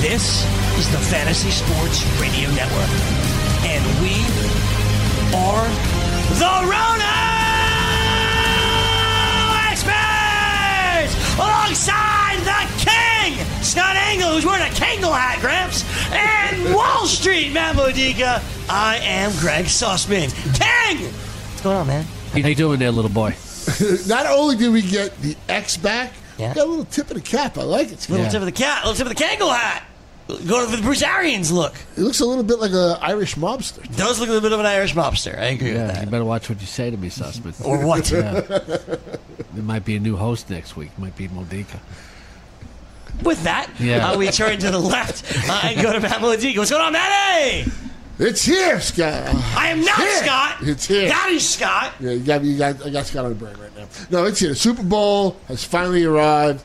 This is the Fantasy Sports Radio Network. And we are the Roto Experts! Alongside the King, Scott Engel, who's wearing a Kangol hat, Gramps, and Wall Street, Matt Modica. I am Gregg Sussman. King! What's going on, man? How you doing there, little boy? Not only did we get the X back, Yeah. got a little tip of the cap. I like it. Little Yeah. tip of the cat, little tip of the Kangol hat. Go to the Bruce Arians look. It looks a little bit like an Irish mobster. Does look a little bit of an Irish mobster. I agree with Yeah, that. you better watch what you say to me, Sussman. Or what? Yeah. There might be a new host next week. Might be Modica. With that, Yeah. uh, we turn to the left uh, and go to Matt Modica. What's going on, Matty? It's here, Scott. I am not here. Scott. It's here. That is Scott. Yeah, you got, you got, I got Scott on the brain right now. No, it's here. The Super Bowl has finally arrived.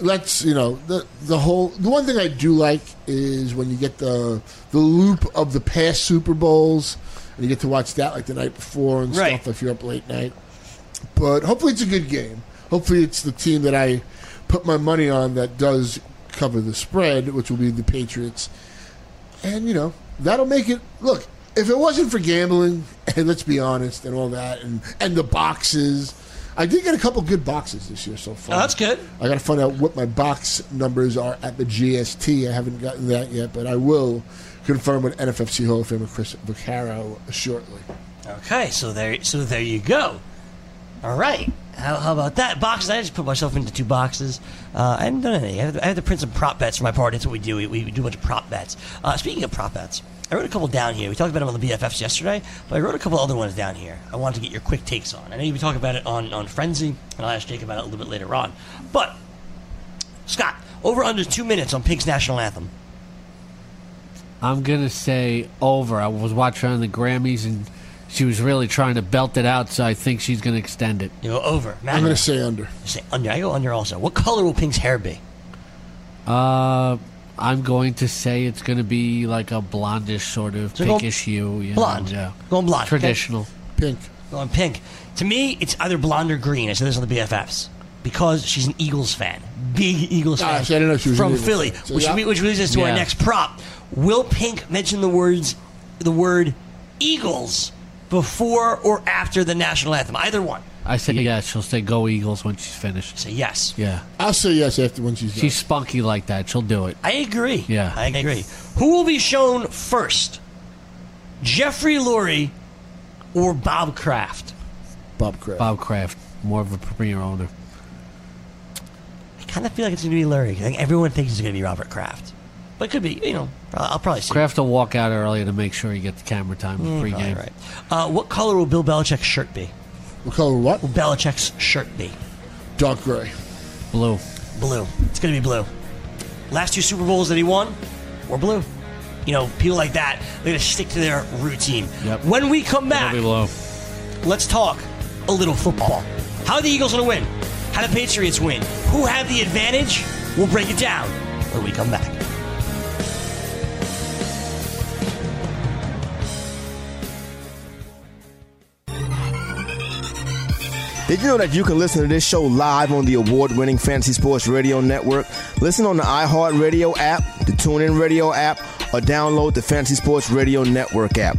Let's, you know, the the whole. The one thing I do like is when you get the the loop of the past Super Bowls, and you get to watch that like the night before and Right. stuff if you're up late night. But hopefully, it's a good game. Hopefully, it's the team that I put my money on that does cover the spread, which will be the Patriots. And you know that'll make it look. If it wasn't for gambling, and let's be honest, and all that, and and the boxes, I did get a couple good boxes this year so far. Oh, that's good. I got to find out what my box numbers are at the GST. I haven't gotten that yet, but I will confirm with NFFC Hall of Famer Chris Vaccaro shortly. Okay, so there, so there you go. All right. How, how about that? Boxes. I just put myself into two boxes. Uh, I haven't done anything. I have, to, I have to print some prop bets for my party. That's what we do. We, we do a bunch of prop bets. Uh, speaking of prop bets, I wrote a couple down here. We talked about them on the BFFs yesterday, but I wrote a couple other ones down here. I wanted to get your quick takes on. I know you'll be talking about it on, on Frenzy, and I'll ask Jake about it a little bit later on. But, Scott, over under two minutes on Pink's national anthem. I'm gonna say over. I was watching on the Grammys, and she was really trying to belt it out. So I think she's gonna extend it. You go over. Matt, I'm going to say under. say under. I go under also. What color will Pink's hair be? Uh, I'm going to say it's gonna be like a blondish sort of So go pinkish hue. You know, Blonde. yeah. Going blonde. Traditional. Pink. Going pink. To me, it's either blonde or green. I said this on the BFFs because she's an Eagles fan, big Eagles Ah, fan see, I didn't know she was from Eagles Philly. So, which, yeah. we- which leads us to our next prop. Will Pink mention the words, the word Eagles before or after the national anthem? Either one. I say yes. She'll say go Eagles when she's finished. Say yes. Yeah, I'll say yes after when she's done. she's spunky like that. She'll do it. I agree. Yeah. I agree. Who will be shown first? Jeffrey Lurie or Bob Kraft? Bob Kraft. Bob Kraft, more of a premier owner. I kind of feel like it's going to be Lurie. I think everyone thinks it's going to be Robert Kraft. But it could be, you know, I'll probably see. Kraft will walk out early to make sure he gets the camera time Mm, pre probably game. right. Uh, what color will Bill Belichick's shirt be? What color? What? Will Belichick's shirt be? Dark gray. Blue. Blue. It's going to be blue. Last two Super Bowls that he won were blue. You know, people like that, they're going to stick to their routine. Yep. When we come back, be blue. let's talk a little football. How are the Eagles going to win? How do the Patriots win? Who have the advantage? We'll break it down when we come back. Did you know that you can listen to this show live on the award winning Fantasy Sports Radio Network? Listen on the iHeartRadio app, the TuneIn Radio app, or download the Fantasy Sports Radio Network app.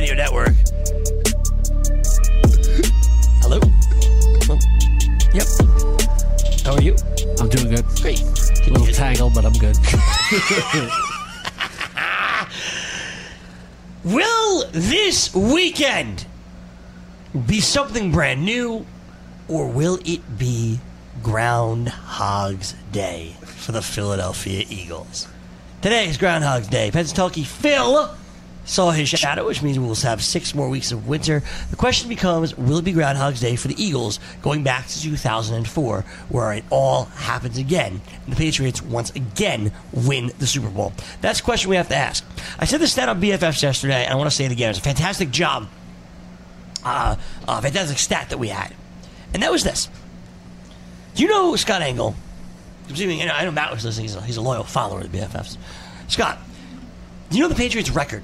Radio Network. Hello. Yep. How are you? I'm doing good. Great. A little tangled, but I'm good. Will this weekend be something brand new, or will it be Groundhog's Day for the Philadelphia Eagles? Today is Groundhog's Day. Punxsutawney Phil saw his shadow, which means we will have six more weeks of winter. The question becomes will it be Groundhog's Day for the Eagles going back to 2004, where it all happens again and the Patriots once again win the Super Bowl? That's the question we have to ask. I said this stat on BFFs yesterday, and I want to say it again. It's a fantastic job, uh, a fantastic stat that we had. And that was this. Do you know Scott Engel? I know Matt was listening. He's a, he's a loyal follower of the BFFs. Scott, do you know the Patriots' record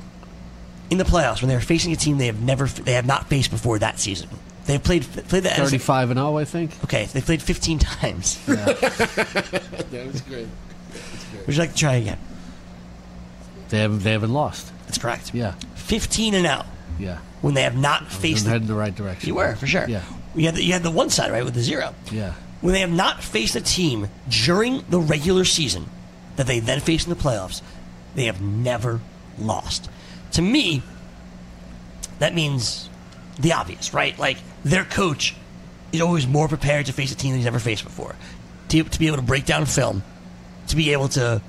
in the playoffs when they're facing a team they have never, they have not faced before that season? They've played played the 35 and 0, I think. Okay, they played 15 times. Yeah. That was great. Would you like to try again? They haven't, they haven't lost. That's correct. Yeah, 15 and 0 yeah. when they have not faced. heading the right direction. You were for sure. Yeah. You had the, you had the one side right with the zero. Yeah. when they have not faced a team during the regular season that they then face in the playoffs, they have never lost. To me, that means the obvious, right? Like their coach is always more prepared to face a team that he's never faced before. To, to be able to break down film, to be able to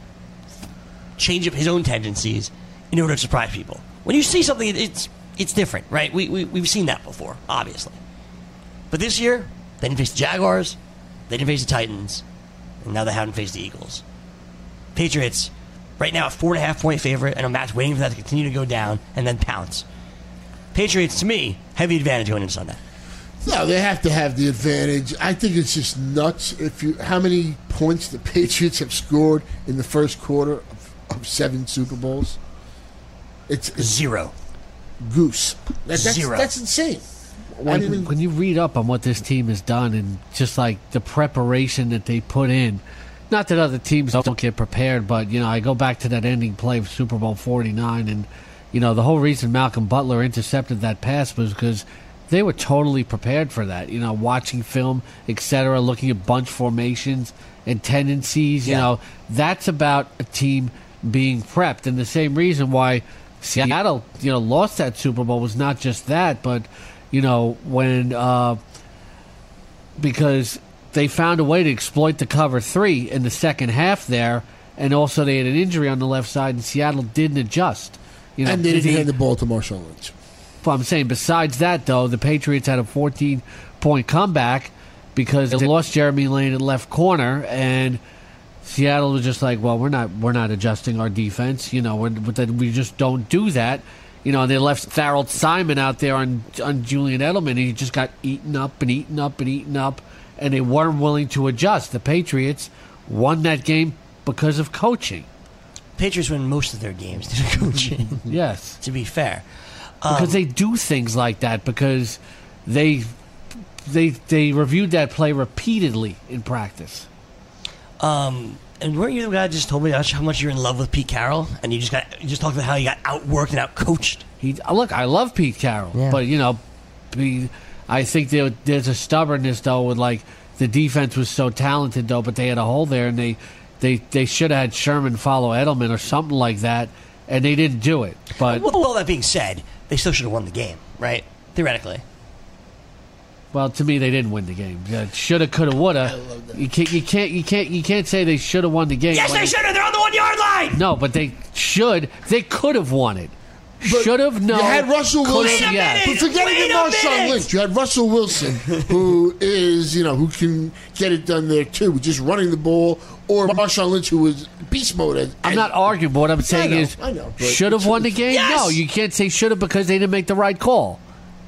change up his own tendencies in order to surprise people. When you see something, it's it's different, right? We, we, we've seen that before, obviously. But this year, they didn't face the Jaguars, they didn't face the Titans, and now they haven't faced the Eagles. Patriots, right now, a four and a half point favorite. I know Matt's waiting for that to continue to go down and then pounce. Patriots, to me, heavy advantage going into Sunday. No, they have to have the advantage. I think it's just nuts. If you how many points the Patriots have scored in the first quarter of, of seven Super Bowls? It's, it's Zero. goose. That, that's, Zero. That's insane. When, even- when you read up on what this team has done and just like the preparation that they put in, not that other teams don't get prepared, but you know, I go back to that ending play of Super Bowl 49 and you know, the whole reason Malcolm Butler intercepted that pass was because they were totally prepared for that. You know, watching film, etc., looking at bunch formations and tendencies, you know, that's about a team being prepped. And the same reason why Seattle, you know, lost that Super Bowl was not just that, but you know, when uh, because they found a way to exploit the cover three in the second half there, and also they had an injury on the left side, and Seattle didn't adjust. You know, and they didn't hand the ball to Marshawn Lynch. well, I'm saying besides that, though, the Patriots had a 14 point comeback because they lost Jeremy Lane at left corner, and Seattle was just like, well, we're not we're not adjusting our defense, you know, we're, we just don't do that. You know, and they left Tharold Simon out there on on Julian Edelman, and he just got eaten up and eaten up and eaten up, and they weren't willing to adjust. The Patriots won that game because of coaching. Patriots win most of their games due to coaching, Yes. to be fair. Um, because they do things like that because they they they reviewed that play repeatedly in practice. Um, and weren't you the guy that just told me how much you're in love with Pete Carroll, and you just got you just talked about how you got outworked and outcoached? He look, I love Pete Carroll, Yeah. but you know, he, I think there, there's a stubbornness though with like the defense was so talented though, but they had a hole there, and they they they should have had Sherman follow Edelman or something like that, and they didn't do it. But Well, all that being said, they still should have won the game, right? Theoretically. Well, to me, they didn't win the game. Shoulda, coulda, woulda. You can't, you can't, you can't, you can't say they should have won the game. Yes, when- they should have. They're on the one yard line. No, but they should. They could have won it. But Should have. No. You had Russell Wilson. Wait a yes. But forgetting Wait about Marshawn minute! Lynch, you had Russell Wilson, who is, you know, who can get it done there too, just running the ball, or Marshawn Lynch, who was beast mode. As, I'm not arguing, but what I'm saying know, is, I know, but should have won the game. Yes! No, you can't say should have because they didn't make the right call.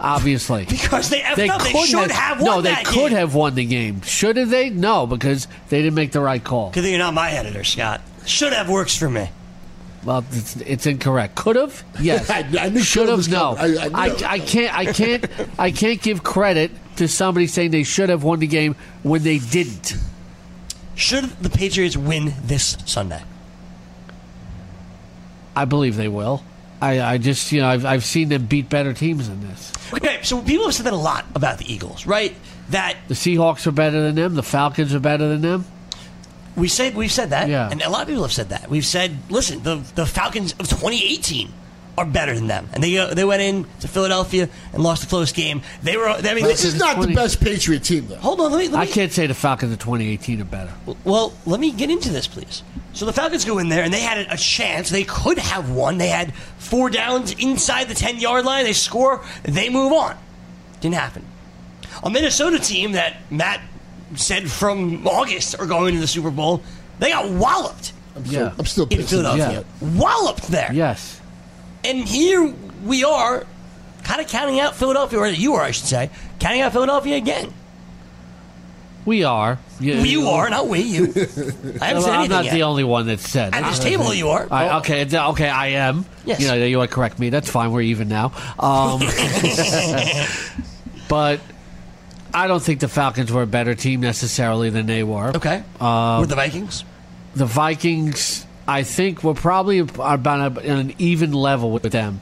Obviously, Because they they up. They could should have won the call. No, they that could game. have won the game. Should have they? No, because they didn't make the right call. Because you're not my editor, Scott. Should have works for me. Well, it's, it's incorrect. Could have, yes. I- I knew should could've no. I- I I, I can't, I can't, I can't give credit to somebody saying they should have won the game when they didn't. Should the Patriots win this Sunday? I believe they will. I, I just, you know, I've, I've seen them beat better teams than this. Okay, so people have said that a lot about the Eagles, right? That The Seahawks are better than them. The Falcons are better than them. We said we've said that, Yeah. and a lot of people have said that. We've said, listen, the the Falcons of 2018 are better than them, and they uh, they went in to Philadelphia and lost a close game. They were, I mean, This is not the best Patriot team, though. hold on, let me, let I can't say the Falcons of 2018 are better. Well, let me get into this, please. So the Falcons go in there, and they had a chance. They could have won. They had four downs inside the 10 yard line. They score, they move on. Didn't happen. A Minnesota team that Matt said from August are going to the Super Bowl, they got walloped I'm, Yeah. still, I'm still in Philadelphia. that. Walloped there. Yes. And here we are, kind of counting out Philadelphia, or you are, I should say, counting out Philadelphia again. We are. You, You are, not we, you. I haven't Well, said I'm not yet. the only one that said At this table, you are. I, okay, okay, I am. Yes. You know, you want to correct me. That's fine. We're even now. Um, but I don't think the Falcons were a better team necessarily than they were. Okay. Um, With the Vikings? The Vikings, I think, were probably about on an even level with them,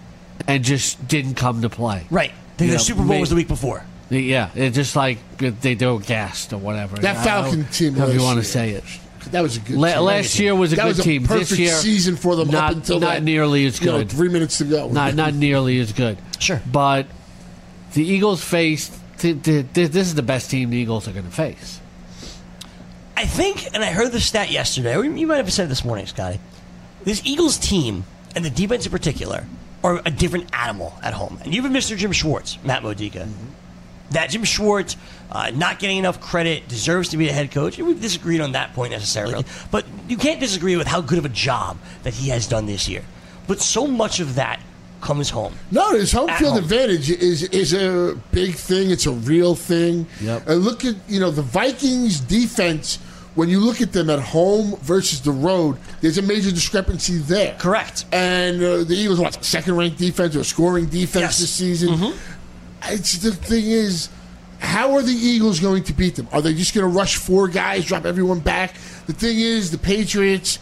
and just didn't come to play. Right. The, You the know, Super Bowl was the week before. Yeah, it's just like they they were gassed or whatever. That Falcon team however you want to say it. That was a good La- team. last year was a that good was a team. perfect this year, season for them not, until not that, nearly as you know, good. three minutes to go. not not nearly as good. Sure. but the Eagles faced. Th- th- th- this is the best team the Eagles are going to face. I think, and I heard the stat yesterday, or you might have said it this morning, Scotty. This Eagles team, and the defense in particular, are a different animal at home. And even Mr. Jim Schwartz, Matt Modica, that Jim Schwartz uh, not getting enough credit deserves to be the head coach. And we've disagreed on that point necessarily, but you can't disagree with how good of a job that he has done this year. But so much of that comes home. No, his home field home. advantage is is a big thing. It's a real thing. Yep. And look at you know the Vikings defense. When you look at them at home versus the road, there's a major discrepancy there. Correct. And uh, the Eagles, what second ranked defense or scoring defense Yes. this season? Mm-hmm. It's the thing is, how are the Eagles going to beat them? Are they just going to rush four guys, drop everyone back? The thing is, the Patriots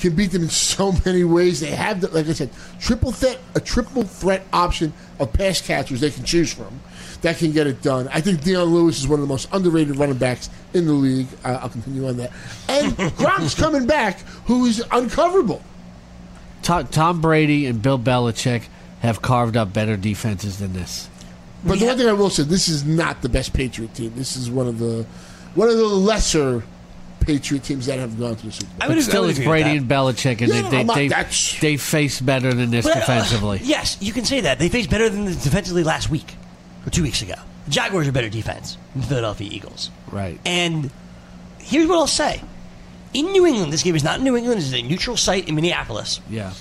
can beat them in so many ways. They have, the, like I said, triple threat, a triple threat option of pass catchers they can choose from that can get it done. I think Dion Lewis is one of the most underrated running backs in the league. Uh, I'll continue on that. And Gronk's coming back, who is uncoverable. Tom, Tom Brady and Bill Belichick have carved up better defenses than this. But We the one thing I will say, this is not the best Patriot team. This is one of the one of the lesser Patriot teams that have gone to the Super Bowl. I would, I Still, it's Brady that. and Belichick, and Yeah, they they I'm not- they, they face better than this But, uh, defensively. yes, you can say that. They faced better than the defensively last week or two weeks ago. The Jaguars are better defense than the Philadelphia Eagles. Right. And here's what I'll say. In New England, this game is not in New England, it's a neutral site in Minneapolis. Yeah.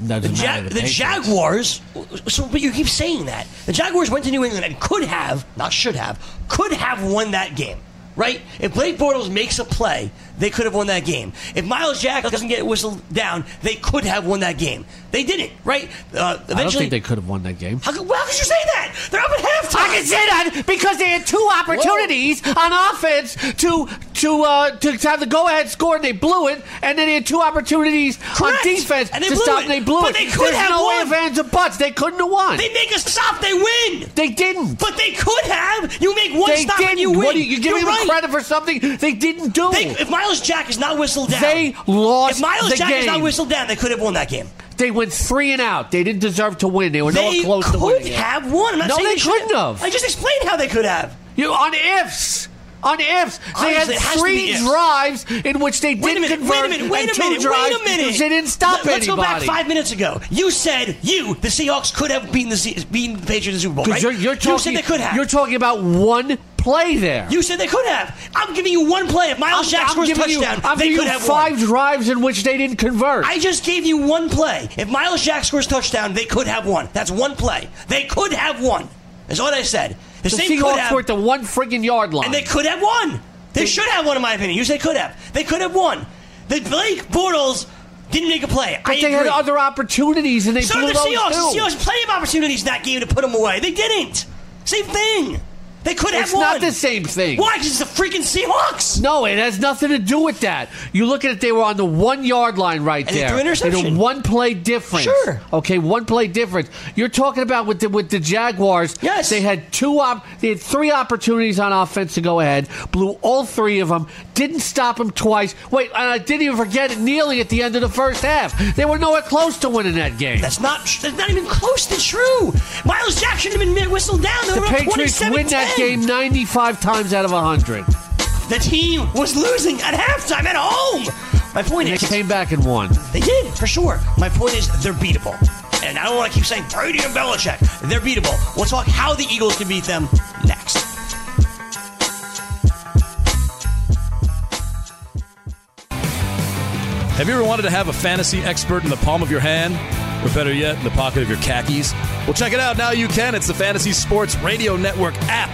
The, Doesn't Ja- matter. the Jaguars, so, but you keep saying that. The Jaguars went to New England and could have, not should have, could have won that game. Right? If Blake Bortles makes a play, they could have won that game. If Myles Jack doesn't get whistled down, they could have won that game. They didn't, right? Uh, I don't eventually, think they could have won that game. how, could, well, how could you say that? They're up at halftime. I can say that because they had two opportunities on offense to to uh, to have the go ahead score and they blew it, and then they had two opportunities Correct. on defense And they to stop it. and they blew But it. they could There's have no won. ands, or buts. They couldn't have won. They make a stop, they win. They didn't. But they could have. You make one they stop didn't. and you win. What you, you giving them right. credit for something they didn't do? They, if Myles Jack is not whistled down, They lost If Miles the Jack is not whistled down, they could have won that game. They went three and out. They didn't deserve to win. They were They nowhere close to winning. it. have won. I'm not No, saying they should couldn't have. I just explained how they could have. You on ifs. On ifs, they had Honestly, it has to be three drives in which they didn't minute, convert, wait a minute, wait and a minute, drives wait a minute. they didn't stop Let, us go back five minutes ago. You said you, the Seahawks, could have beaten the beaten the Patriots in the Super Bowl, right? Because you're, you're talking, you said they could have. You're talking about one play there. you said they could have. I'm giving you one play. If Myles Jack scores a giving you, touchdown, I'm they could you have five won. drives in which they didn't convert. I just gave you one play. If Myles Jack scores a touchdown, they could have won. That's one play. They could have won. That's what I said. The, the Seahawks were at the one friggin' yard line. and they could have won. They should have won, in my opinion. You say could have. They could have won. The Blake Bortles Didn't make a play. But I they had agree. other opportunities and they So blew the those Seahawks. too. The Seahawks had plenty of opportunities in that game to put them away. They didn't. Same thing. They could have It's won. not the same thing. Why? Because it's the freaking Seahawks. No, it has nothing to do with that. You look at it; they were on the one yard line right And they there. threw interception. They one play difference. Sure. Okay, one play difference. You're talking about with the with the Jaguars. Yes. They had two op- They had three opportunities on offense to go ahead. Blew all three of them. Didn't stop them twice. Wait, and I didn't even forget it kneeling at the end of the first half. They were nowhere close to winning that game. That's not. That's not even close to true. Miles Jackson have been whistled down. They the were Patriots 27-10. win that game 95 times out of 100. The team was losing at halftime at home. My point is. They came back and won. they did for sure. My point is, they're beatable. And I don't want to keep saying Brady and Belichick. They're beatable. We'll talk how the Eagles can beat them next. Have you ever wanted to have a fantasy expert in the palm of your hand? Or better yet, in the pocket of your khakis? Well, check it out. Now you can. It's the Fantasy Sports Radio Network app.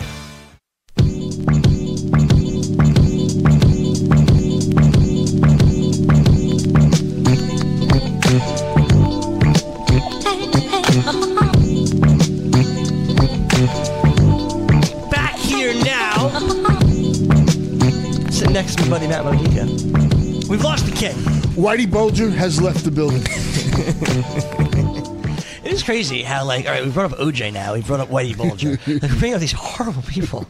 To my buddy Matt Modica. We've lost the king. Whitey Bulger has left the building. It is crazy how, like, all right, we brought up OJ now. We brought up Whitey Bulger. like, we're bringing up these horrible people.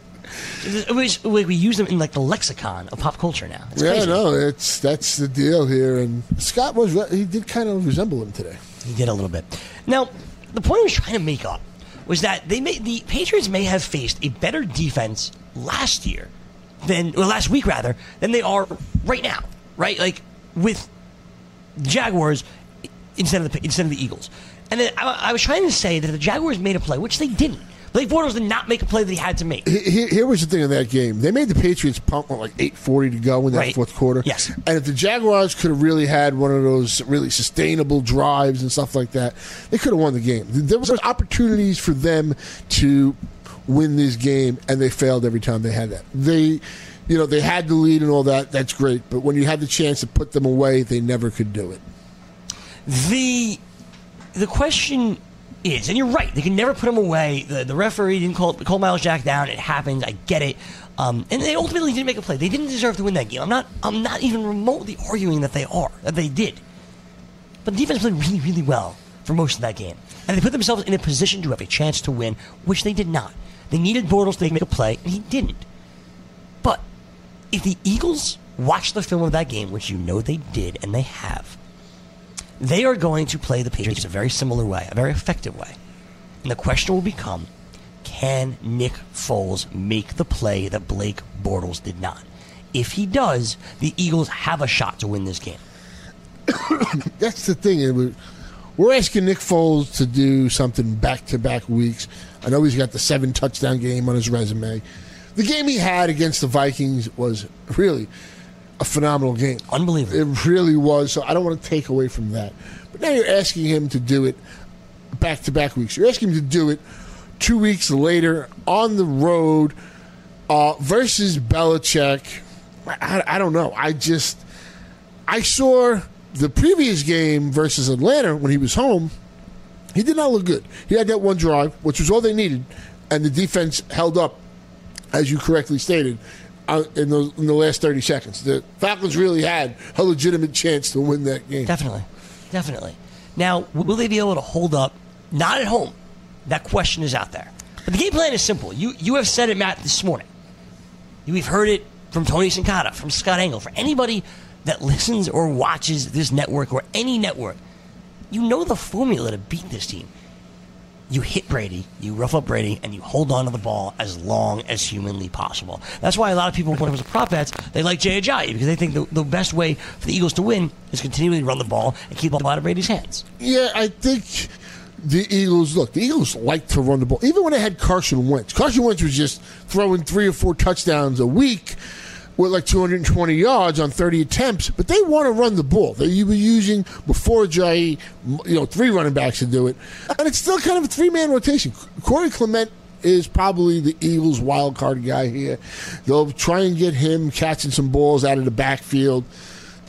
It was, we, we use them in like the lexicon of pop culture now. It's yeah, crazy. no, it's that's the deal here. And Scott was he did kind of resemble him today. He did a little bit. Now, the point I was trying to make up was that they may, the Patriots may have faced a better defense last year than, or last week rather, than they are right now. Right, like with Jaguars instead of the instead of the Eagles. And then I, I was trying to say that the Jaguars made a play, which they didn't. Blake Bortles did not make a play that he had to make. Here, here was the thing in that game. They made the Patriots pump with like eight forty to go in that Right. fourth quarter. Yes. and if the Jaguars could have really had one of those really sustainable drives and stuff like that, they could have won the game. There was opportunities for them to win this game, and they failed every time they had that. They, you know, they had the lead and all that. That's great, but when you had the chance to put them away, they never could do it. The the question is, and you're right, they can never put him away. The, the referee didn't call, call Myles Jack down. It happened. I get it. Um, and they ultimately didn't make a play. They didn't deserve to win that game. I'm not. I'm not even remotely arguing that they are. That they did. But the defense played really, really well for most of that game, and they put themselves in a position to have a chance to win, which they did not. They needed Bortles to make a play, and he didn't. But if the Eagles watch the film of that game, which you know they did, and they have, they are going to play the Patriots a very similar way, a very effective way. And the question will become can Nick Foles make the play that Blake Bortles did not? If he does, the Eagles have a shot to win this game. that's the thing. We're asking Nick Foles to do something back to back weeks. I know he's got the seven touchdown game on his resume. The game he had against the Vikings was really a phenomenal game. Unbelievable. It really was. So I don't want to take away from that. But now you're asking him to do it back to back weeks. You're asking him to do it two weeks later on the road uh, versus Belichick. I, I don't know. I just. I saw the previous game versus Atlanta when he was home. He did not look good. He had that one drive, which was all they needed, and the defense held up, as you correctly stated, uh, in, the, in the last 30 seconds. The Falcons really had a legitimate chance to win that game. Definitely. Definitely. Now, will they be able to hold up? Not at home. That question is out there. But the game plan is simple. You, you have said it, Matt, this morning. We've heard it from Tony Sincata, from Scott Engel, for anybody that listens or watches this network or any network. You know the formula to beat this team. You hit Brady, you rough up Brady, and you hold on to the ball as long as humanly possible. That's why a lot of people, when it comes to prop bets, they like Jay Ajayi because they think the, the best way for the Eagles to win is continually run the ball and keep the ball out of Brady's hands. Yeah, I think the Eagles look. The Eagles like to run the ball, even when they had Carson Wentz. Carson Wentz was just throwing three or four touchdowns a week. With like 220 yards on 30 attempts, but they want to run the ball. They were using before Jay, you know, three running backs to do it, and it's still kind of a three man rotation. Corey Clement is probably the Eagles' wild card guy here. They'll try and get him catching some balls out of the backfield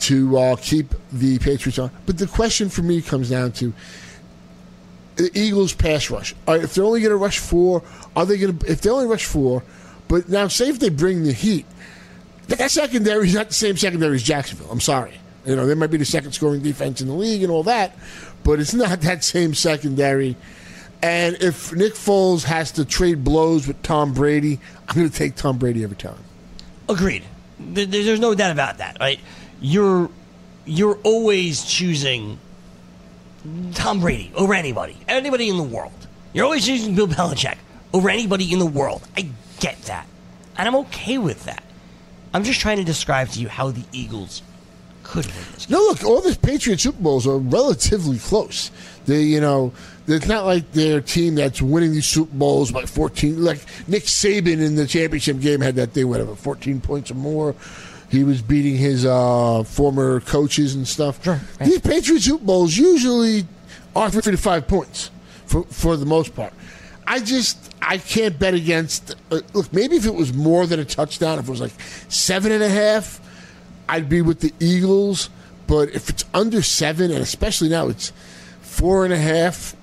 to uh, keep the Patriots on. But the question for me comes down to the Eagles' pass rush. If they're only going to rush four, are they going to? If they only rush four, but now say if they bring the heat, that secondary is not the same secondary as Jacksonville. I'm sorry. You know, they might be the second scoring defense in the league and all that, but it's not that same secondary. And if Nick Foles has to trade blows with Tom Brady, I'm going to take Tom Brady every time. Agreed. There's no doubt about that, right? You're you're always choosing Tom Brady over anybody, anybody in the world. You're always choosing Bill Belichick over anybody in the world. I get that, and I'm okay with that. I'm just trying to describe to you how the Eagles could win this. game. No, look, all the Patriot Super Bowls are relatively close. They, you know, it's not like their team that's winning these Super Bowls by 14. Like Nick Saban in the championship game had that thing, whatever, 14 points or more. He was beating his uh, former coaches and stuff. Sure, right. These Patriot Super Bowls usually are three to five points for for the most part. I just I can't bet against. Uh, look, maybe if it was more than a touchdown, if it was like seven and a half, I'd be with the Eagles. But if it's under seven, and especially now it's four and a half,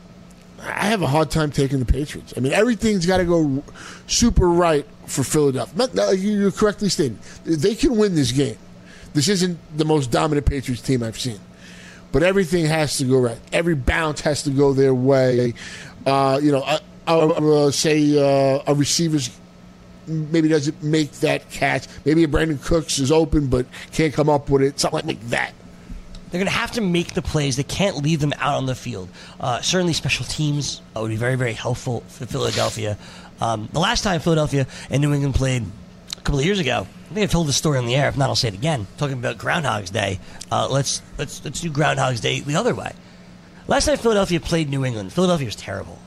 I have a hard time taking the Patriots. I mean, everything's got to go super right for Philadelphia. You're correctly stating They can win this game. This isn't the most dominant Patriots team I've seen, but everything has to go right. Every bounce has to go their way. Uh, you know, uh, uh, say uh, a receiver's maybe doesn't make that catch. Maybe a Brandin Cooks is open but can't come up with it. Something like that. They're going to have to make the plays. They can't leave them out on the field. Uh, certainly, special teams uh, would be very, very helpful for Philadelphia. Um, the last time Philadelphia and New England played a couple of years ago, I think I've told this story on the air. If not, I'll say it again. Talking about Groundhog's Day. Uh, let's let's let's do Groundhog's Day the other way. Last time Philadelphia played New England, Philadelphia was terrible.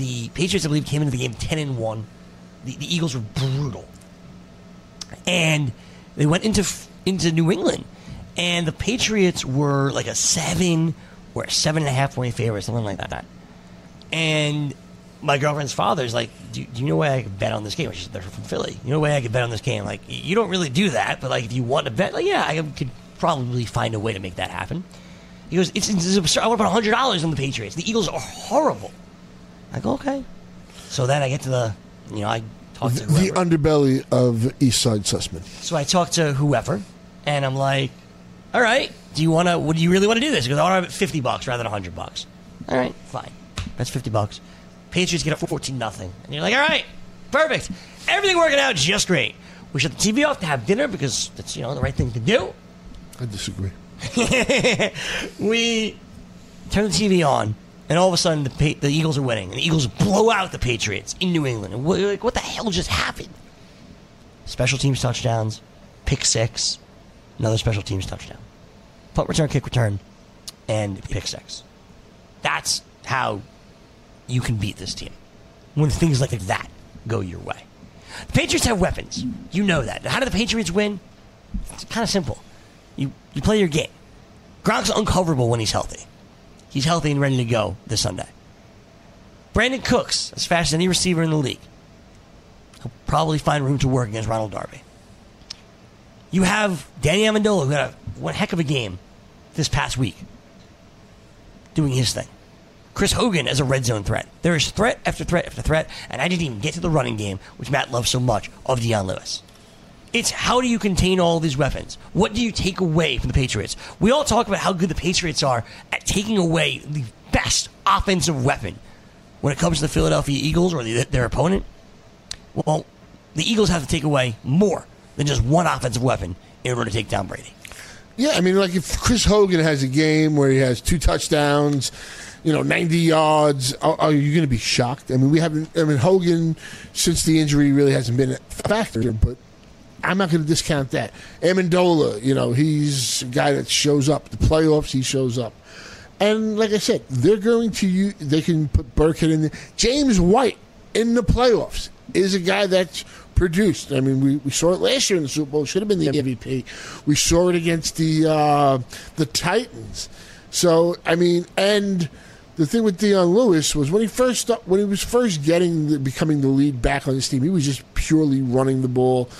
The Patriots, I believe, came into the game ten and one. The, the Eagles were brutal and they went into into New England, and the Patriots were like a seven or a seven and a half point favorite, something like that. And my girlfriend's father's like, do, do you know why I could bet on this game? She's they're from Philly. You know why I could bet on this game? Like, you don't really do that, but like, if you want to bet, like, yeah, I could probably find a way to make that happen. He goes, it's, it's absurd. I want to put hundred dollars on the Patriots. The Eagles are horrible. I go, okay. So then I get to the, you know, I talk to The underbelly of East Side Sussman. So I talk to whoever, and I'm like, "All right, do you want to? What do you really want to do this?" Because I want to have it fifty bucks rather than hundred bucks. All right, fine. That's fifty bucks. Patriots get up fourteen nothing, and you're like, "All right, perfect. Everything working out just great." We shut the TV off to have dinner because that's you know the right thing to do. I disagree. we turn the TV on, and all of a sudden the the Eagles are winning, and the Eagles blow out the Patriots in New England. And we're like, what the hell just happened? Special teams touchdowns, pick six, another special teams touchdown, punt return, kick return, and pick six. That's how you can beat this team when things like that go your way. The Patriots have weapons. You know that. How do the Patriots win? It's kind of simple. You you play your game. Gronk's uncoverable when he's healthy. He's healthy and ready to go this Sunday. Brandin Cooks, as fast as any receiver in the league. He'll probably find room to work against Ronald Darby. You have Danny Amendola, who had a, one heck of a game this past week, doing his thing. Chris Hogan as a red zone threat. There is threat after threat after threat, and I didn't even get to the running game, which Matt loves so much, of Dion Lewis. It's how do you contain all these weapons? What do you take away from the Patriots? We all talk about how good the Patriots are at taking away the best offensive weapon when it comes to the Philadelphia Eagles or the, their opponent. Well, the Eagles have to take away more than just one offensive weapon in order to take down Brady. Yeah, I mean, like if Chris Hogan has a game where he has two touchdowns, you know, 90 yards, are, are you going to be shocked? I mean, we haven't, I mean, Hogan, since the injury, really hasn't been a factor, but I'm not going to discount that. Amendola, you know, he's a guy that shows up. The playoffs, he shows up. And like I said, they're going to use, they can put Burkhead in there. James White in the playoffs is a guy that's produced. I mean, we, we saw it last year in the Super Bowl. Should have been the MVP. We saw it against the uh, the Titans. So I mean, and the thing with Dion Lewis was when he first when he was first getting the, becoming the lead back on his team, he was just purely running the ball.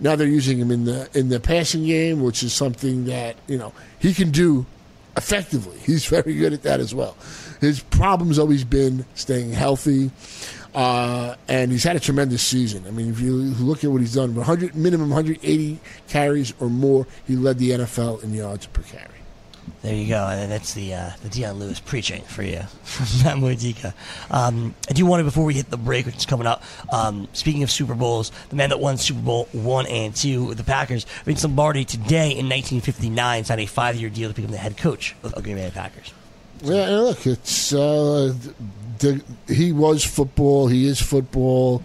Now they're using him in the in the passing game, which is something that you know he can do effectively. He's very good at that as well. His problem's always been staying healthy, uh, and he's had a tremendous season. I mean, if you look at what he's done, 100 minimum 180 carries or more, he led the NFL in yards per carry. There you go. And that's the uh, the Dion Lewis preaching for you from Matt Modica. Um, I do want to, before we hit the break, which is coming up, um, speaking of Super Bowls, the man that won Super Bowl one and two with the Packers, Vince Lombardi, today in 1959 signed a five year deal to become the head coach of the Green Bay Packers. Yeah, and look, it's uh, the, he was football. He is football.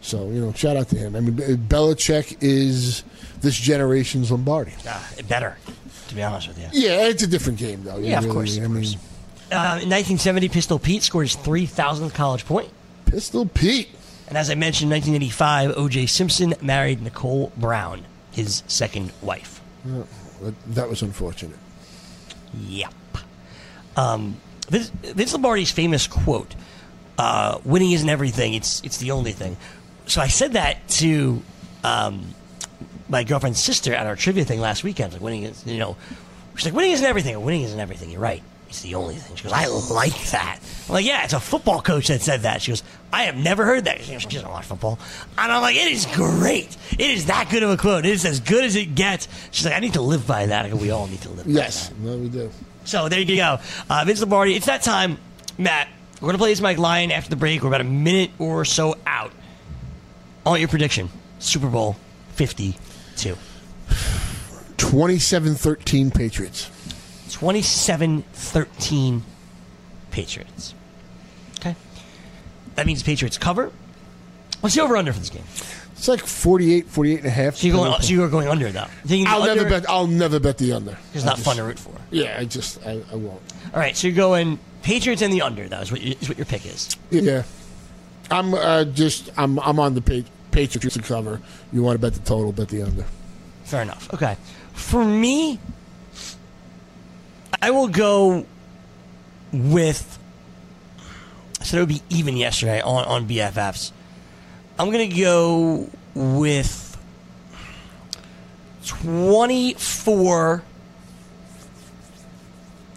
So you know, shout out to him. I mean, Belichick is this generation's Lombardi. Ah, better, to be honest with you. Yeah, it's a different game though. Yeah, of Really, course, of I mean. Uh, in 1970, Pistol Pete scored his 3,000th college point. Pistol Pete. And as I mentioned, 1985, O.J. Simpson married Nicole Brown, his second wife. That, that was unfortunate. Yep. Um, Vince, Vince Lombardi's famous quote, uh, "Winning isn't everything; it's it's the only thing." So I said that to um, my girlfriend's sister at our trivia thing last weekend. Like winning is, you know, she's like, "Winning isn't everything. Winning isn't everything." You're right. It's the only thing. She goes, "I like that." I'm like, "Yeah, it's a football coach that said that." She goes, "I have never heard that." She, goes, she doesn't watch football, and I'm like, "It is great. It is that good of a quote. It is as good as it gets." She's like, "I need to live by that." I go, "We all need to live." by that. Yes, no, we do. So there you go. Uh, Vince Lombardi, it's that time. Matt, we're going to play this Mike Lying after the break. We're about a minute or so out. I want your prediction Super Bowl 52. 27-13 Patriots. 27 13 Patriots. Okay. That means Patriots cover. What's the over under for this game? It's like 48, 48 and a half. So you're going, so you're going under, though. I'll under never bet. I'll never bet the under. It's not just- fun to root for. Yeah, I just I, I won't. All right, so you're going Patriots and the under, though, is what, you, is what your pick is. Yeah, I'm uh, just I'm I'm on the pa- Patriots to cover. You want to bet the total? Bet the under. Fair enough. Okay. For me, I will go with. Said it would be even yesterday on, on BFFs. I'm going to go with 24.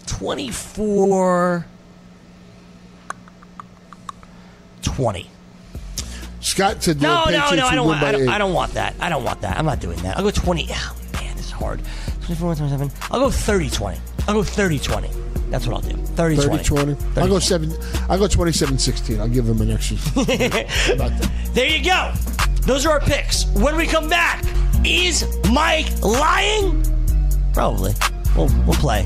24. 20. Scott said No, no, no. I don't want. I don't. I don't want that. I don't want that. I'm not doing that. I'll go 20. Oh, man, this is hard. 24, 27. I'll go 30, 20. I'll go 30, 20. That's what I'll do. 30, 30 20. 20. 30, I'll go seven. I'll go 27 16. I'll give them an extra. There you go. Those are our picks. When we come back, is Mike lying? Probably. We'll, we'll play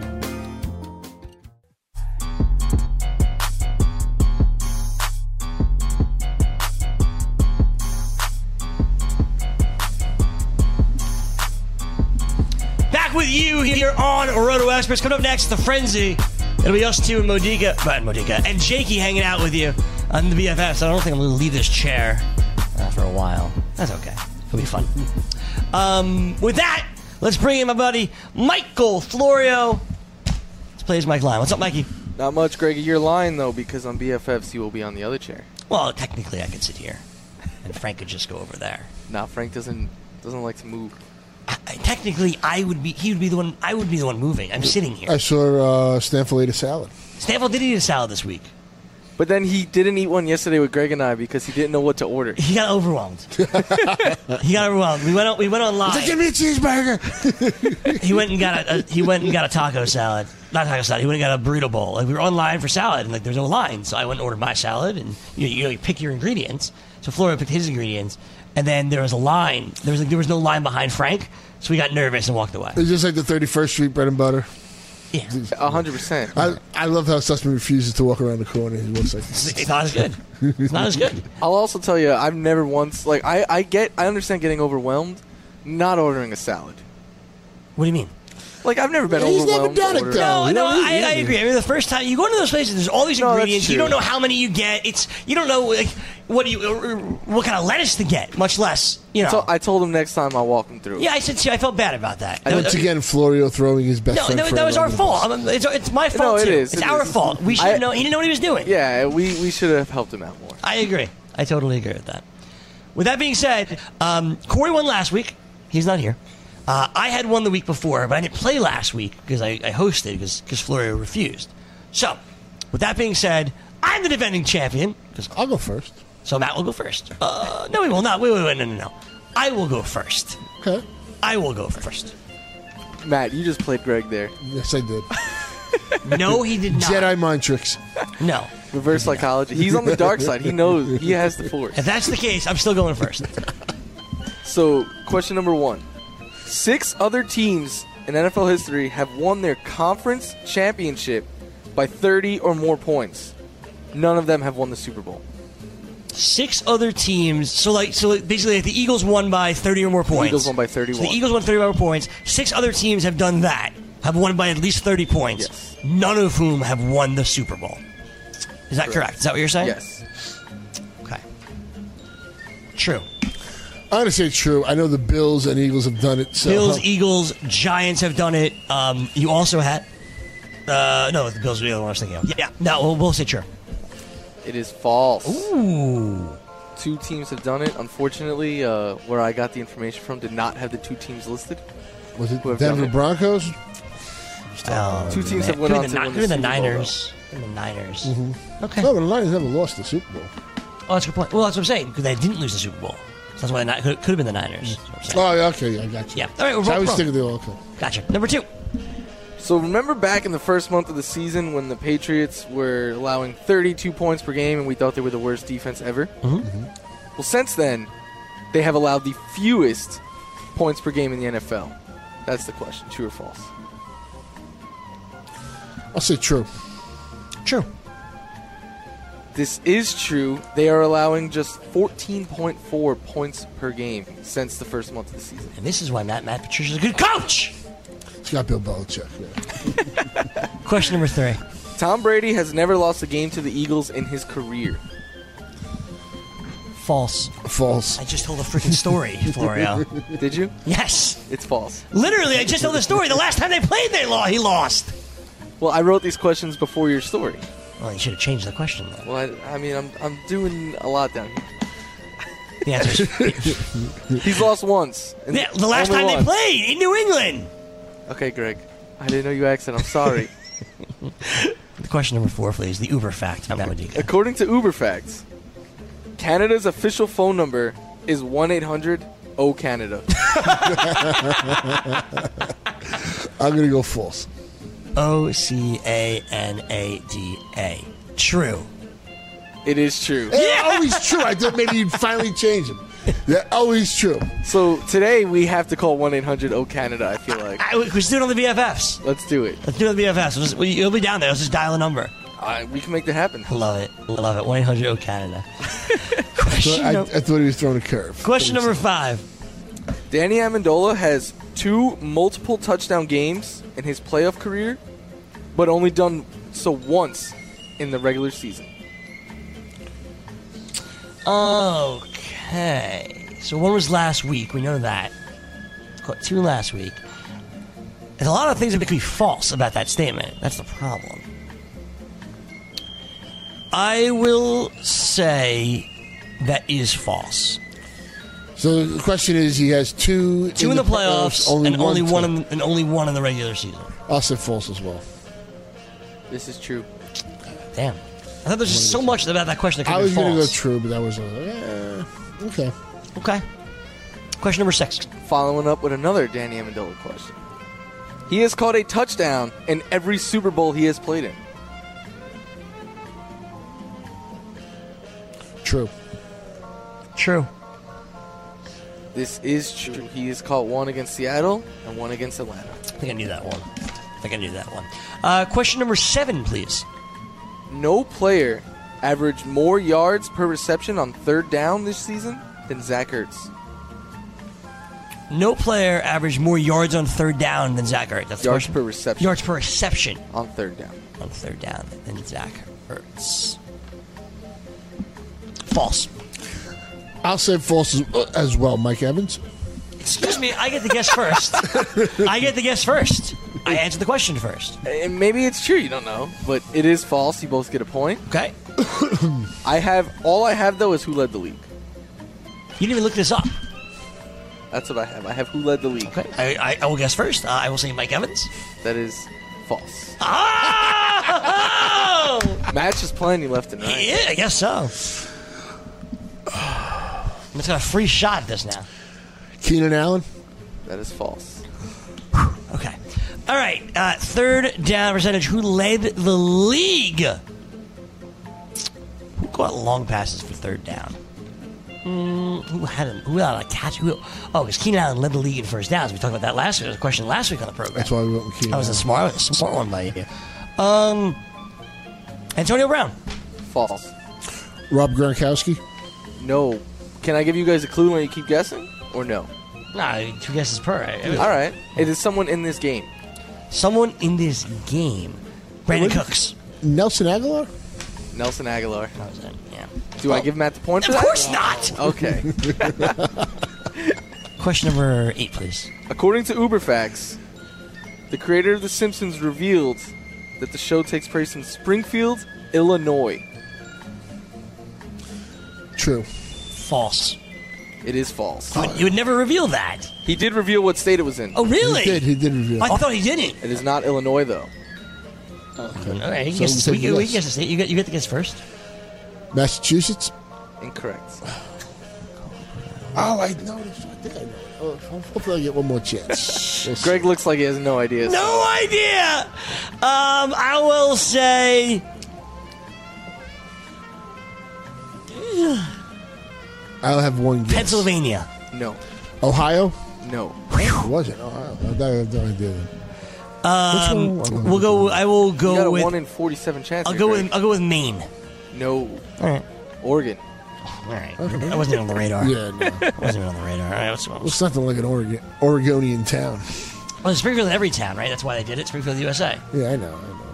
With you here on Roto Experts. Coming up next, the frenzy. It'll be us two and Modica, but Modica and Jakey hanging out with you on the BFFs. I don't think I'm going to leave this chair uh, for a while. That's okay. It'll be fun. Um, with that, let's bring in my buddy Michael Florio. Let's play his Mike Lying. What's up, Mikey? Not much, Gregg. You're lying though, because on BFFs you will be on the other chair. Well, technically, I could sit here, and Frank could just go over there. Now Frank doesn't doesn't like to move. I, I- technically, I would be. He would be the one. I would be the one moving. I'm sitting here. I saw uh, Stanford ate a salad. Stanford did eat a salad this week. But then he didn't eat one yesterday with Greg and I because he didn't know what to order. He got overwhelmed. he got overwhelmed. We went on, we went online. He's like, give me a cheeseburger. he went and got a, a he went and got a taco salad. Not taco salad. He went and got a burrito bowl. Like we were online for salad, and like there's no line, so I went and ordered my salad, and you know, you, know, you pick your ingredients. So Florio picked his ingredients, and then there was a line. There was like, there was no line behind Frank, so we got nervous and walked away. It's just like the 31st Street bread and butter. Yeah, A hundred percent. I, I love how Sussman refuses to walk around the corner. He looks like it's not as good. It's not as good. I'll also tell you, I've never once like I I get I understand getting overwhelmed, not ordering a salad. What do you mean? Like I've never been He's never overwhelmed. done it, ordering- though. No, you no, know, I, yeah. I agree. I mean, the first time you go into those places, there's all these No, that's ingredients. You true. don't know how many you get. It's you don't know like what do you uh, what kind of lettuce to get, much less you know. So I told him next time I'll walk him through. yeah, I said, see, I felt bad about that. That Once was- again, Florio throwing his best No, friend. that, Fred that was our under the fault. I mean, it's, it's my fault it too. is, It's it our is. fault. We should I- have known. He didn't know what he was doing. Yeah, we we should have helped him out more. I agree. I totally agree with that. With that being said, um, Corey won last week. He's not here. Uh, I had one the week before, but I didn't play last week because I, I hosted because Florio refused. So, with that being said, I'm the defending champion. 'cause- I'll go first. So Matt will go first. Uh, no, he will not. Wait, wait, wait, no, no, no. I will go first. Okay. I will go first. Matt, you just played Gregg there. Yes, I did. No, he did not. Jedi mind tricks. No. Reverse psychology. He's on the dark side. He knows. He has the force. If that's the case, I'm still going first. So, question number one: Six other teams in NFL history have won their conference championship by 30 or more points. None of them have won the Super Bowl. Six other teams. So like, so like basically, like the Eagles won by 30 or more points. The Eagles won by So the Eagles won 30 or more points. Six other teams have done that. Have won by at least 30 points. Yes. None of whom have won the Super Bowl. Is that correct? Is that what you're saying? Yes. Okay. True. I'm gonna say true. I know the Bills and Eagles have done it. So Bills, Eagles, Giants have done it. Um, you also had. Uh, no, the Bills were the other one I was thinking of. Yeah, yeah. No, we'll, we'll say true. It is false. Ooh. Two teams have done it. Unfortunately, uh, where I got the information from did not have the two teams listed. was it Denver it. Broncos? Um, Two teams man. have went on be to the, Ni- win could the the Super Bowl, Niners. Could be the Niners. Okay. No, but the Lions never lost the Super Bowl. Oh, that's a good point. Well, that's what I'm saying because they didn't lose the Super Bowl. So that's why they could, could have been the Niners. That's what Oh, yeah, okay, I got you. Yeah. All right, we're So I both was wrong. thinking they all okay. Gotcha. Number two. So remember back in the first month of the season when the Patriots were allowing 32 points per game and we thought they were the worst defense ever? Mm-hmm. Well, since then, they have allowed the fewest points per game in the NFL. That's the question. True or false? I'll say true. True. This is true. They are allowing just 14.4 points per game since the first month of the season. And this is why Matt Matt Patricia's a good coach. It's got Bill Belichick. Yeah. Question number three. Tom Brady has never lost a game to the Eagles in his career. False. False. I just told a freaking story, Florio. Did you? yes. It's false. Literally, I just told the story. The last time they played, they lost. He lost. Well, I wrote these questions before your story. Well, you should have changed the question. Then. Well, I, I mean, I'm, I'm doing a lot down here. The answer is He's lost once. and Yeah, the last only time they once. played in New England. Okay, Gregg. I didn't know you asked it. I'm sorry. The question number four, please. The Uber fact. Matt Modica. According to Uber Facts, Canada's official phone number is 1 800 O Canada. I'm gonna go false. O C A N A D A. True. It is true. Yeah, always true. I thought maybe you'd finally change them. Yeah, always true. So today we have to call 1 800 O Canada, I feel like. I, let's do it on the BFFs. Let's do it. Let's do it on the BFFs. We'll just, we- you'll be down there. Let's just dial a number. Uh, we can make that happen. Love it. Love it. 1 800 O Canada. So Question, I, num- I thought he was throwing a curve. question number five. Danny Amendola has two multiple touchdown games in his playoff career, but only done so once in the regular season. Okay. So one was last week. We know that. Caught two last week. There's a lot of things that could be false about that statement. That's the problem. I will say that is false. So the question is, he has two Two in, the, playoffs, and only one in, and only one in the regular season. I'll say false as well. This is true. Damn. I thought there's just so much about that question that could I be was going to go false. true, but that was uh, eh, okay. Okay. Question number six. Following up with another Danny Amendola question. He has caught a touchdown in every Super Bowl he has played in. True. True. This is true. He has caught one against Seattle and one against Atlanta. I think I knew that one. I think I knew that one. Uh, question number seven, please. No player averaged more yards per reception on third down this season than Zach Ertz. No player averaged more yards on third down than Zach Ertz. That's the Yards per reception Yards per reception on third down. on third down than Zach Ertz. False. I'll say false as, as well, Mike Evans. Excuse me, I get to guess first. I get to guess first. I answer the question first. And maybe it's true, you don't know, but it is false. You both get a point. Okay? I have all I have though is who led the league. You didn't even look this up. That's what I have. I have who led the league. Okay. I, I, I will guess first. Uh, I will say Mike Evans. That is false. Oh! Matt's just playing left and right. yeah, I guess so. I'm just got a free shot at this now. Keenan Allen. That is false. Okay. All right. Uh, third down percentage. Who led the league? Who caught long passes for third down? Mm, who had a, who had a catch? Who, oh, because Keenan Allen led the league in first downs. We talked about that last week. There was a question last week on the program. That's why we went with Keenan. That was a Allen. smart, smart one by you. Um, Antonio Brown. False. Rob Gronkowski. No. Can I give you guys a clue when you keep guessing? Or no? Nah, two guesses per. I- I- All right. It is someone in this game. Someone in this game. Brandin What? Cooks. Nelson Agholor. Nelson Agholor. That was it. Yeah. Do I give Matt the point for Of that? course not. Okay. Question number eight, please. According to Uber Facts, the creator of The Simpsons revealed that the show takes place in Springfield, Illinois. True. False. It is false. You would, you would never reveal that. He did reveal what state it was in. Oh, really? He did. He did reveal. I thought he didn't. It is not Illinois, though. All right, you So guess, we we, take we, a guess. guess the state. You get, you get to guess first. Massachusetts. Incorrect. Oh, I know. this. I think I know. Oh, hopefully, I get one more chance. We'll see. Gregg looks like he has no idea. so- No idea. Um, I will say I'll have one guess. Pennsylvania. No. Ohio. No. It wasn't Ohio. I don't- I have no idea. Um, Which one? we'll go. I will go You got go a with. 1 in 47 chance. I'll there, go Gregg. with. I'll go with Maine. No. All right. Oregon. All right. I wasn't even on the radar. Yeah, no. Wasn't even on the radar. All right. What's, what's, It's nothing like an Oregon, Oregonian town. well, Springfield in every town, right? That's why they did it. Springfield, USA. Yeah, I know, I know,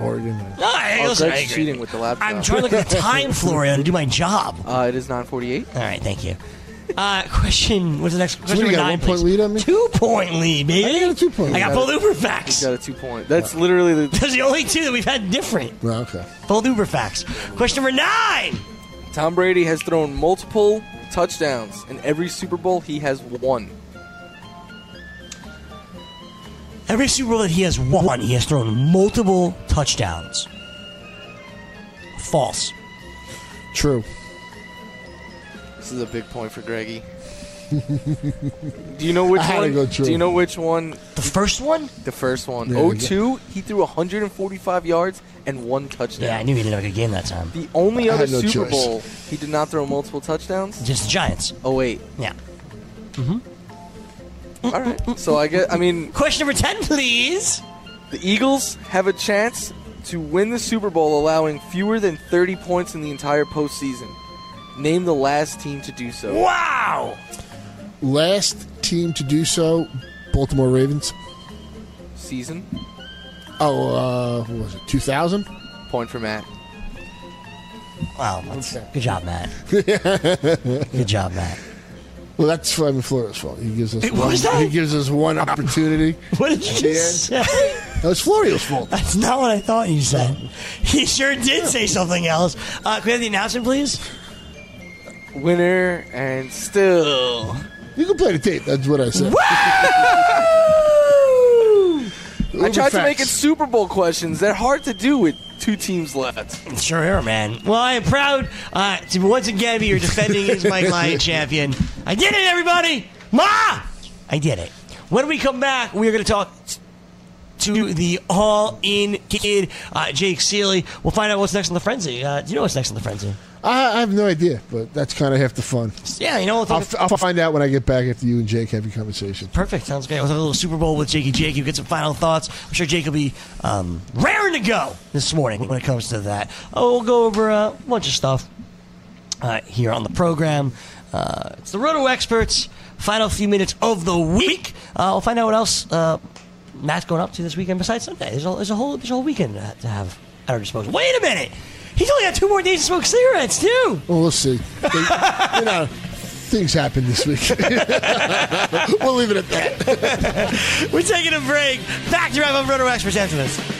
but Oregon. No, I oh, Gregg's angry. cheating with the laptop. I'm trying to look at the time, Florio, to do my job. Uh, it is 948. All right, thank you. Uh, question. What's the next question? what, you got a nine, one point please. lead on me? Two point lead, baby. I got a two point I got lead. both Uber He's facts. got a two point. That's literally the. Those are the only two that we've had different. Well, okay. Both Uber facts. Question number nine. Tom Brady has thrown multiple touchdowns. In every Super Bowl, he has won. Every Super Bowl that he has won, he has thrown multiple touchdowns. False. True. This is a big point for Greggy. Do you know which I had to one? go true. Do you know which one? The first one? The first one. Yeah, Oh yeah. two. He threw 145 yards and one touchdown. Yeah, I knew he didn't have a good game that time. The only I other had no Super choice. Bowl he did not throw multiple touchdowns. Just the Giants. Oh wait. Yeah. Mm-hmm. All right. So I get. I mean, Question number 10, please. the Eagles have a chance to win the Super Bowl, allowing fewer than 30 points in the entire postseason. Name the last team to do so. Wow. Last team to do so, Baltimore Ravens. Season. Oh, uh, what was it? 2000? Point for Matt. Wow. That's, Good job, Matt. good job, Matt. Well, that's Flavin Flores' fault. He gives us Wait, one. what was that? He gives us one opportunity. What did you just say? That was Florio's fault. That's not what I thought you said. He sure did say something else. Uh, can we have the announcement, please? Winner and still. You can play the tape. That's what I said. Woo! I tried to make it Super Bowl questions. They're hard to do with two teams left. Sure are, man. Well, I am proud uh, to once again be your defending is Mike Lying champion. I did it, everybody! Ma! I did it. When we come back, we're going to talk to the All In Kid, uh, Jake Seeley. We'll find out what's next on the Frenzy. Uh, do you know what's next on the Frenzy? I, I have no idea, but that's kind of half the fun. Yeah, you know, we'll I'll, f- I'll find out when I get back after you and Jake have your conversation. Perfect. Sounds great. We'll have a little Super Bowl with Jakey Jake. You get some final thoughts. I'm sure Jake will be um, raring to go this morning when it comes to that. Oh, we'll go over a bunch of stuff uh, here on the program. Uh, it's the Roto Experts. Final few minutes of the week. Uh, we'll find out what else uh, Matt's going up to this weekend besides Sunday. There's a, there's a whole there's a whole weekend to have at our disposal. Wait a minute. He's only got two more days to smoke cigarettes too. Well, we'll see. They- you know, things happen this week. we'll leave it at that. We're taking a break. Back to wrap up Roto Experts after this.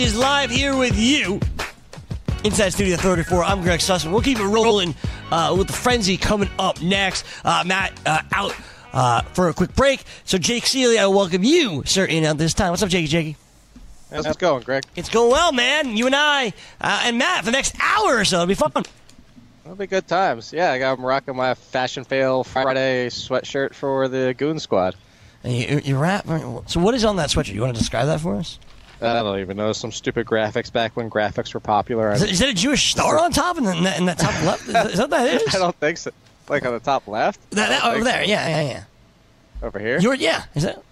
Is live here with you. Inside Studio 34, I'm Gregg Sussman. We'll keep it rolling uh, with the frenzy coming up next. Uh, Matt uh, out uh, for a quick break. So, Jake Seeley, I welcome you, sir, in at this time. What's up, Jakey Jakey? How's it going, Gregg? It's going well, man. You and I uh, and Matt for the next hour or so. It'll be fun. It'll be good times. Yeah, I got, I'm rocking my Fashion Fail Friday sweatshirt for the Goon Squad. And you, you rap. So, what is on that sweatshirt? You want to describe that for us? I don't even know some stupid graphics back when graphics were popular. Is, that- is that a Jewish star on top in, the, in, that top left? Is that, is that that is? I don't think so. Like on the top left. That, that, over there, so. yeah, yeah, yeah. Over here. You're, yeah, is that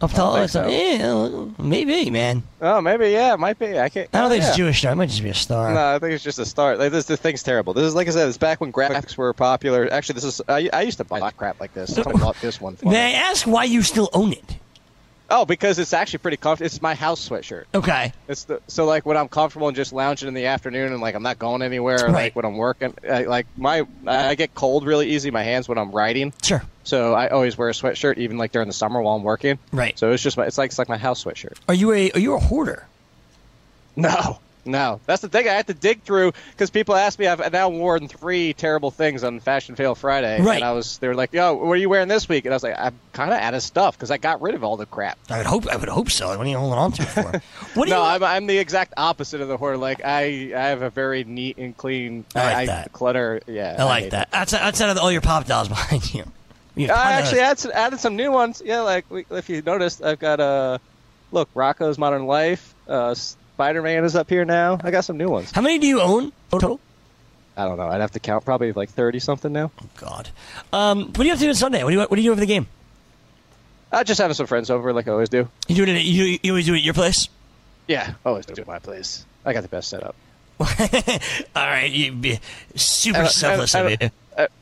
up tall? think It's up- so. Yeah, maybe, man. Oh, maybe yeah, it might be. I can't. I don't think yeah. it's a Jewish star. It might just be a star. No, I think it's just a star. Like this, this thing's terrible. This is like I said. It's back when graphics were popular. Actually, this is. I, I used to buy crap like this. Somebody bought this one. Me. May I ask why you still own it? Oh, because it's actually pretty comfortable. It's my house sweatshirt. Okay. It's the, so like when I'm comfortable and just lounging in the afternoon and like I'm not going anywhere. Right. Like when I'm working, I, like my I get cold really easy. My hands when I'm writing. Sure. So I always wear a sweatshirt even like during the summer while I'm working. Right. So it's just my, it's like it's like my house sweatshirt. Are you a are you a hoarder? No, no, that's the thing. I had to dig through because people ask me. I've now worn three terrible things on Fashion Fail Friday, Right. and I was they were like, "Yo, what are you wearing this week?" And I was like, "I'm kind of out of stuff because I got rid of all the crap." I would hope I would hope so. What are you holding on to for? What no, you? I'm, I'm the exact opposite of the hoarder. Like I, I have a very neat and clean. I like that. clutter. Yeah, I like hate that. Outside, outside of all your pop dolls behind you. You I actually added some, added some new ones. Yeah, like we, if you noticed, I've got uh, look, Rocko's Modern Life. Uh, Spider Man is up here now. I got some new ones. How many do you own total? I don't know. I'd have to count. Probably like thirty something now. Oh, God. Um, what do you have to do on Sunday? What do you What do you do over the game? Uh, just having some friends over, like I always do. You do it. At, you you always do it at your place. Yeah, always do it at my place. I got the best setup. all right, you be super selfless of you.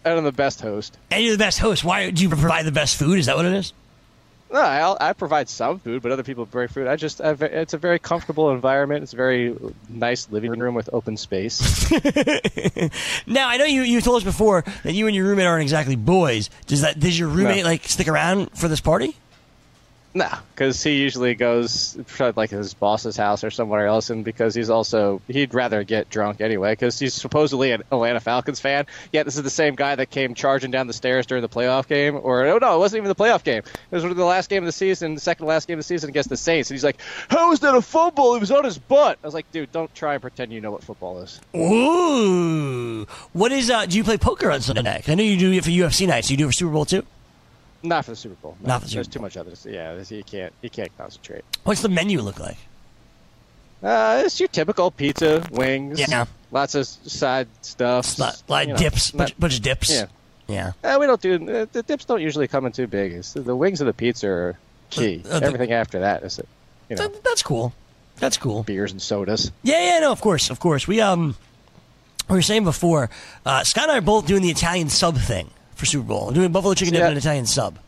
I'm the best host. And you're the best host. Why do you provide the best food? Is that what it is? No, I'll, I provide some food, but other people bring food. I just, I, it's a very comfortable environment. It's a very nice living room with open space. Now I know you you told us before that you and your roommate aren't exactly boys. Does that does your roommate No. like stick around for this party? No, because he usually goes to like his boss's house or somewhere else, and because he's also he'd rather get drunk anyway, because he's supposedly an Atlanta Falcons fan. Yet this is the same guy that came charging down the stairs during the playoff game, or oh no, it wasn't even the playoff game. It was the last game of the season, the second last game of the season against the Saints, and he's like, "How is that a football? It was on his butt." I was like, "Dude, don't try and pretend you know what football is." Ooh, what is uh? Do you play poker on Sunday night? 'Cause I know you do it for UFC nights. You do it for Super Bowl too. Not for the Super Bowl. No, Not for the Super Bowl. There's too much other. Yeah, this- you can't. You can't concentrate. What's the menu look like? Uh, it's your typical pizza, wings, Yeah. lots of side stuff, Lot, lot you know, dips, not- bunch, bunch of dips. Yeah. Yeah. Uh, we don't do uh, the dips. Don't usually come in too big. It's, the wings of the pizza are key. Uh, uh, the- Everything after that is, you know, That- that's cool. That's cool. beers and sodas. Yeah, yeah, no, of course, of course. We um, we were saying before, uh, Scott and I are both doing the Italian sub thing for Super Bowl. I'm doing buffalo chicken dip Yeah. and an Italian sub.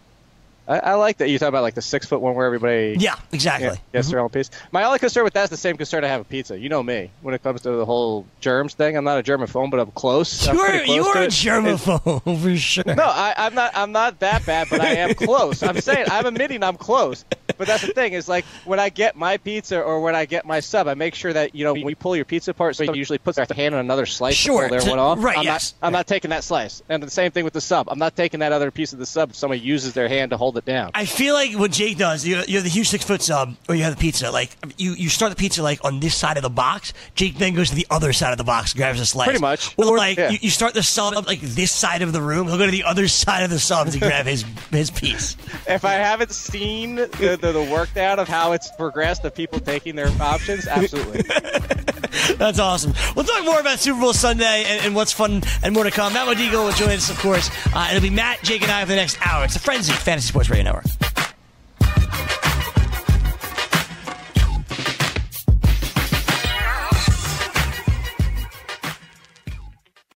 I, I like that you talk about like the six foot one where everybody Yeah, exactly. yeah, gets mm-hmm. their own piece. My only concern with that is the same concern I have with pizza. You know me when it comes to the whole germs thing. I'm not a germaphobe, but I'm close. I'm You're pretty close you're a it. germaphobe for sure. No, I, I'm not. I'm not that bad, but I am close. I'm saying I'm admitting I'm close. But that's the thing is like when I get my pizza or when I get my sub, I make sure that you know when you pull your pizza apart, so you usually put their hand on another slice Sure, to- one off. right, I'm yes. Not, I'm not taking that slice, and the same thing with the sub. I'm not taking that other piece of the sub. If somebody uses their hand to hold it down. I feel like what Jake does, you you have the huge six foot sub, or you have the pizza. Like you, you start the pizza like on this side of the box. Jake then goes to the other side of the box, grabs a slice. Pretty much. Or like Yeah. you, you start the sub up like this side of the room. He'll go to the other side of the sub to grab his his piece. If I haven't seen the, the, the work down of how it's progressed of people taking their options, absolutely. That's awesome. We'll talk more about Super Bowl Sunday and, and what's fun and more to come. Matt Modica will join us, of course. Uh, it'll be Matt, Jake, and I for the next hour. It's the Frenzy Fantasy Sports Trainor.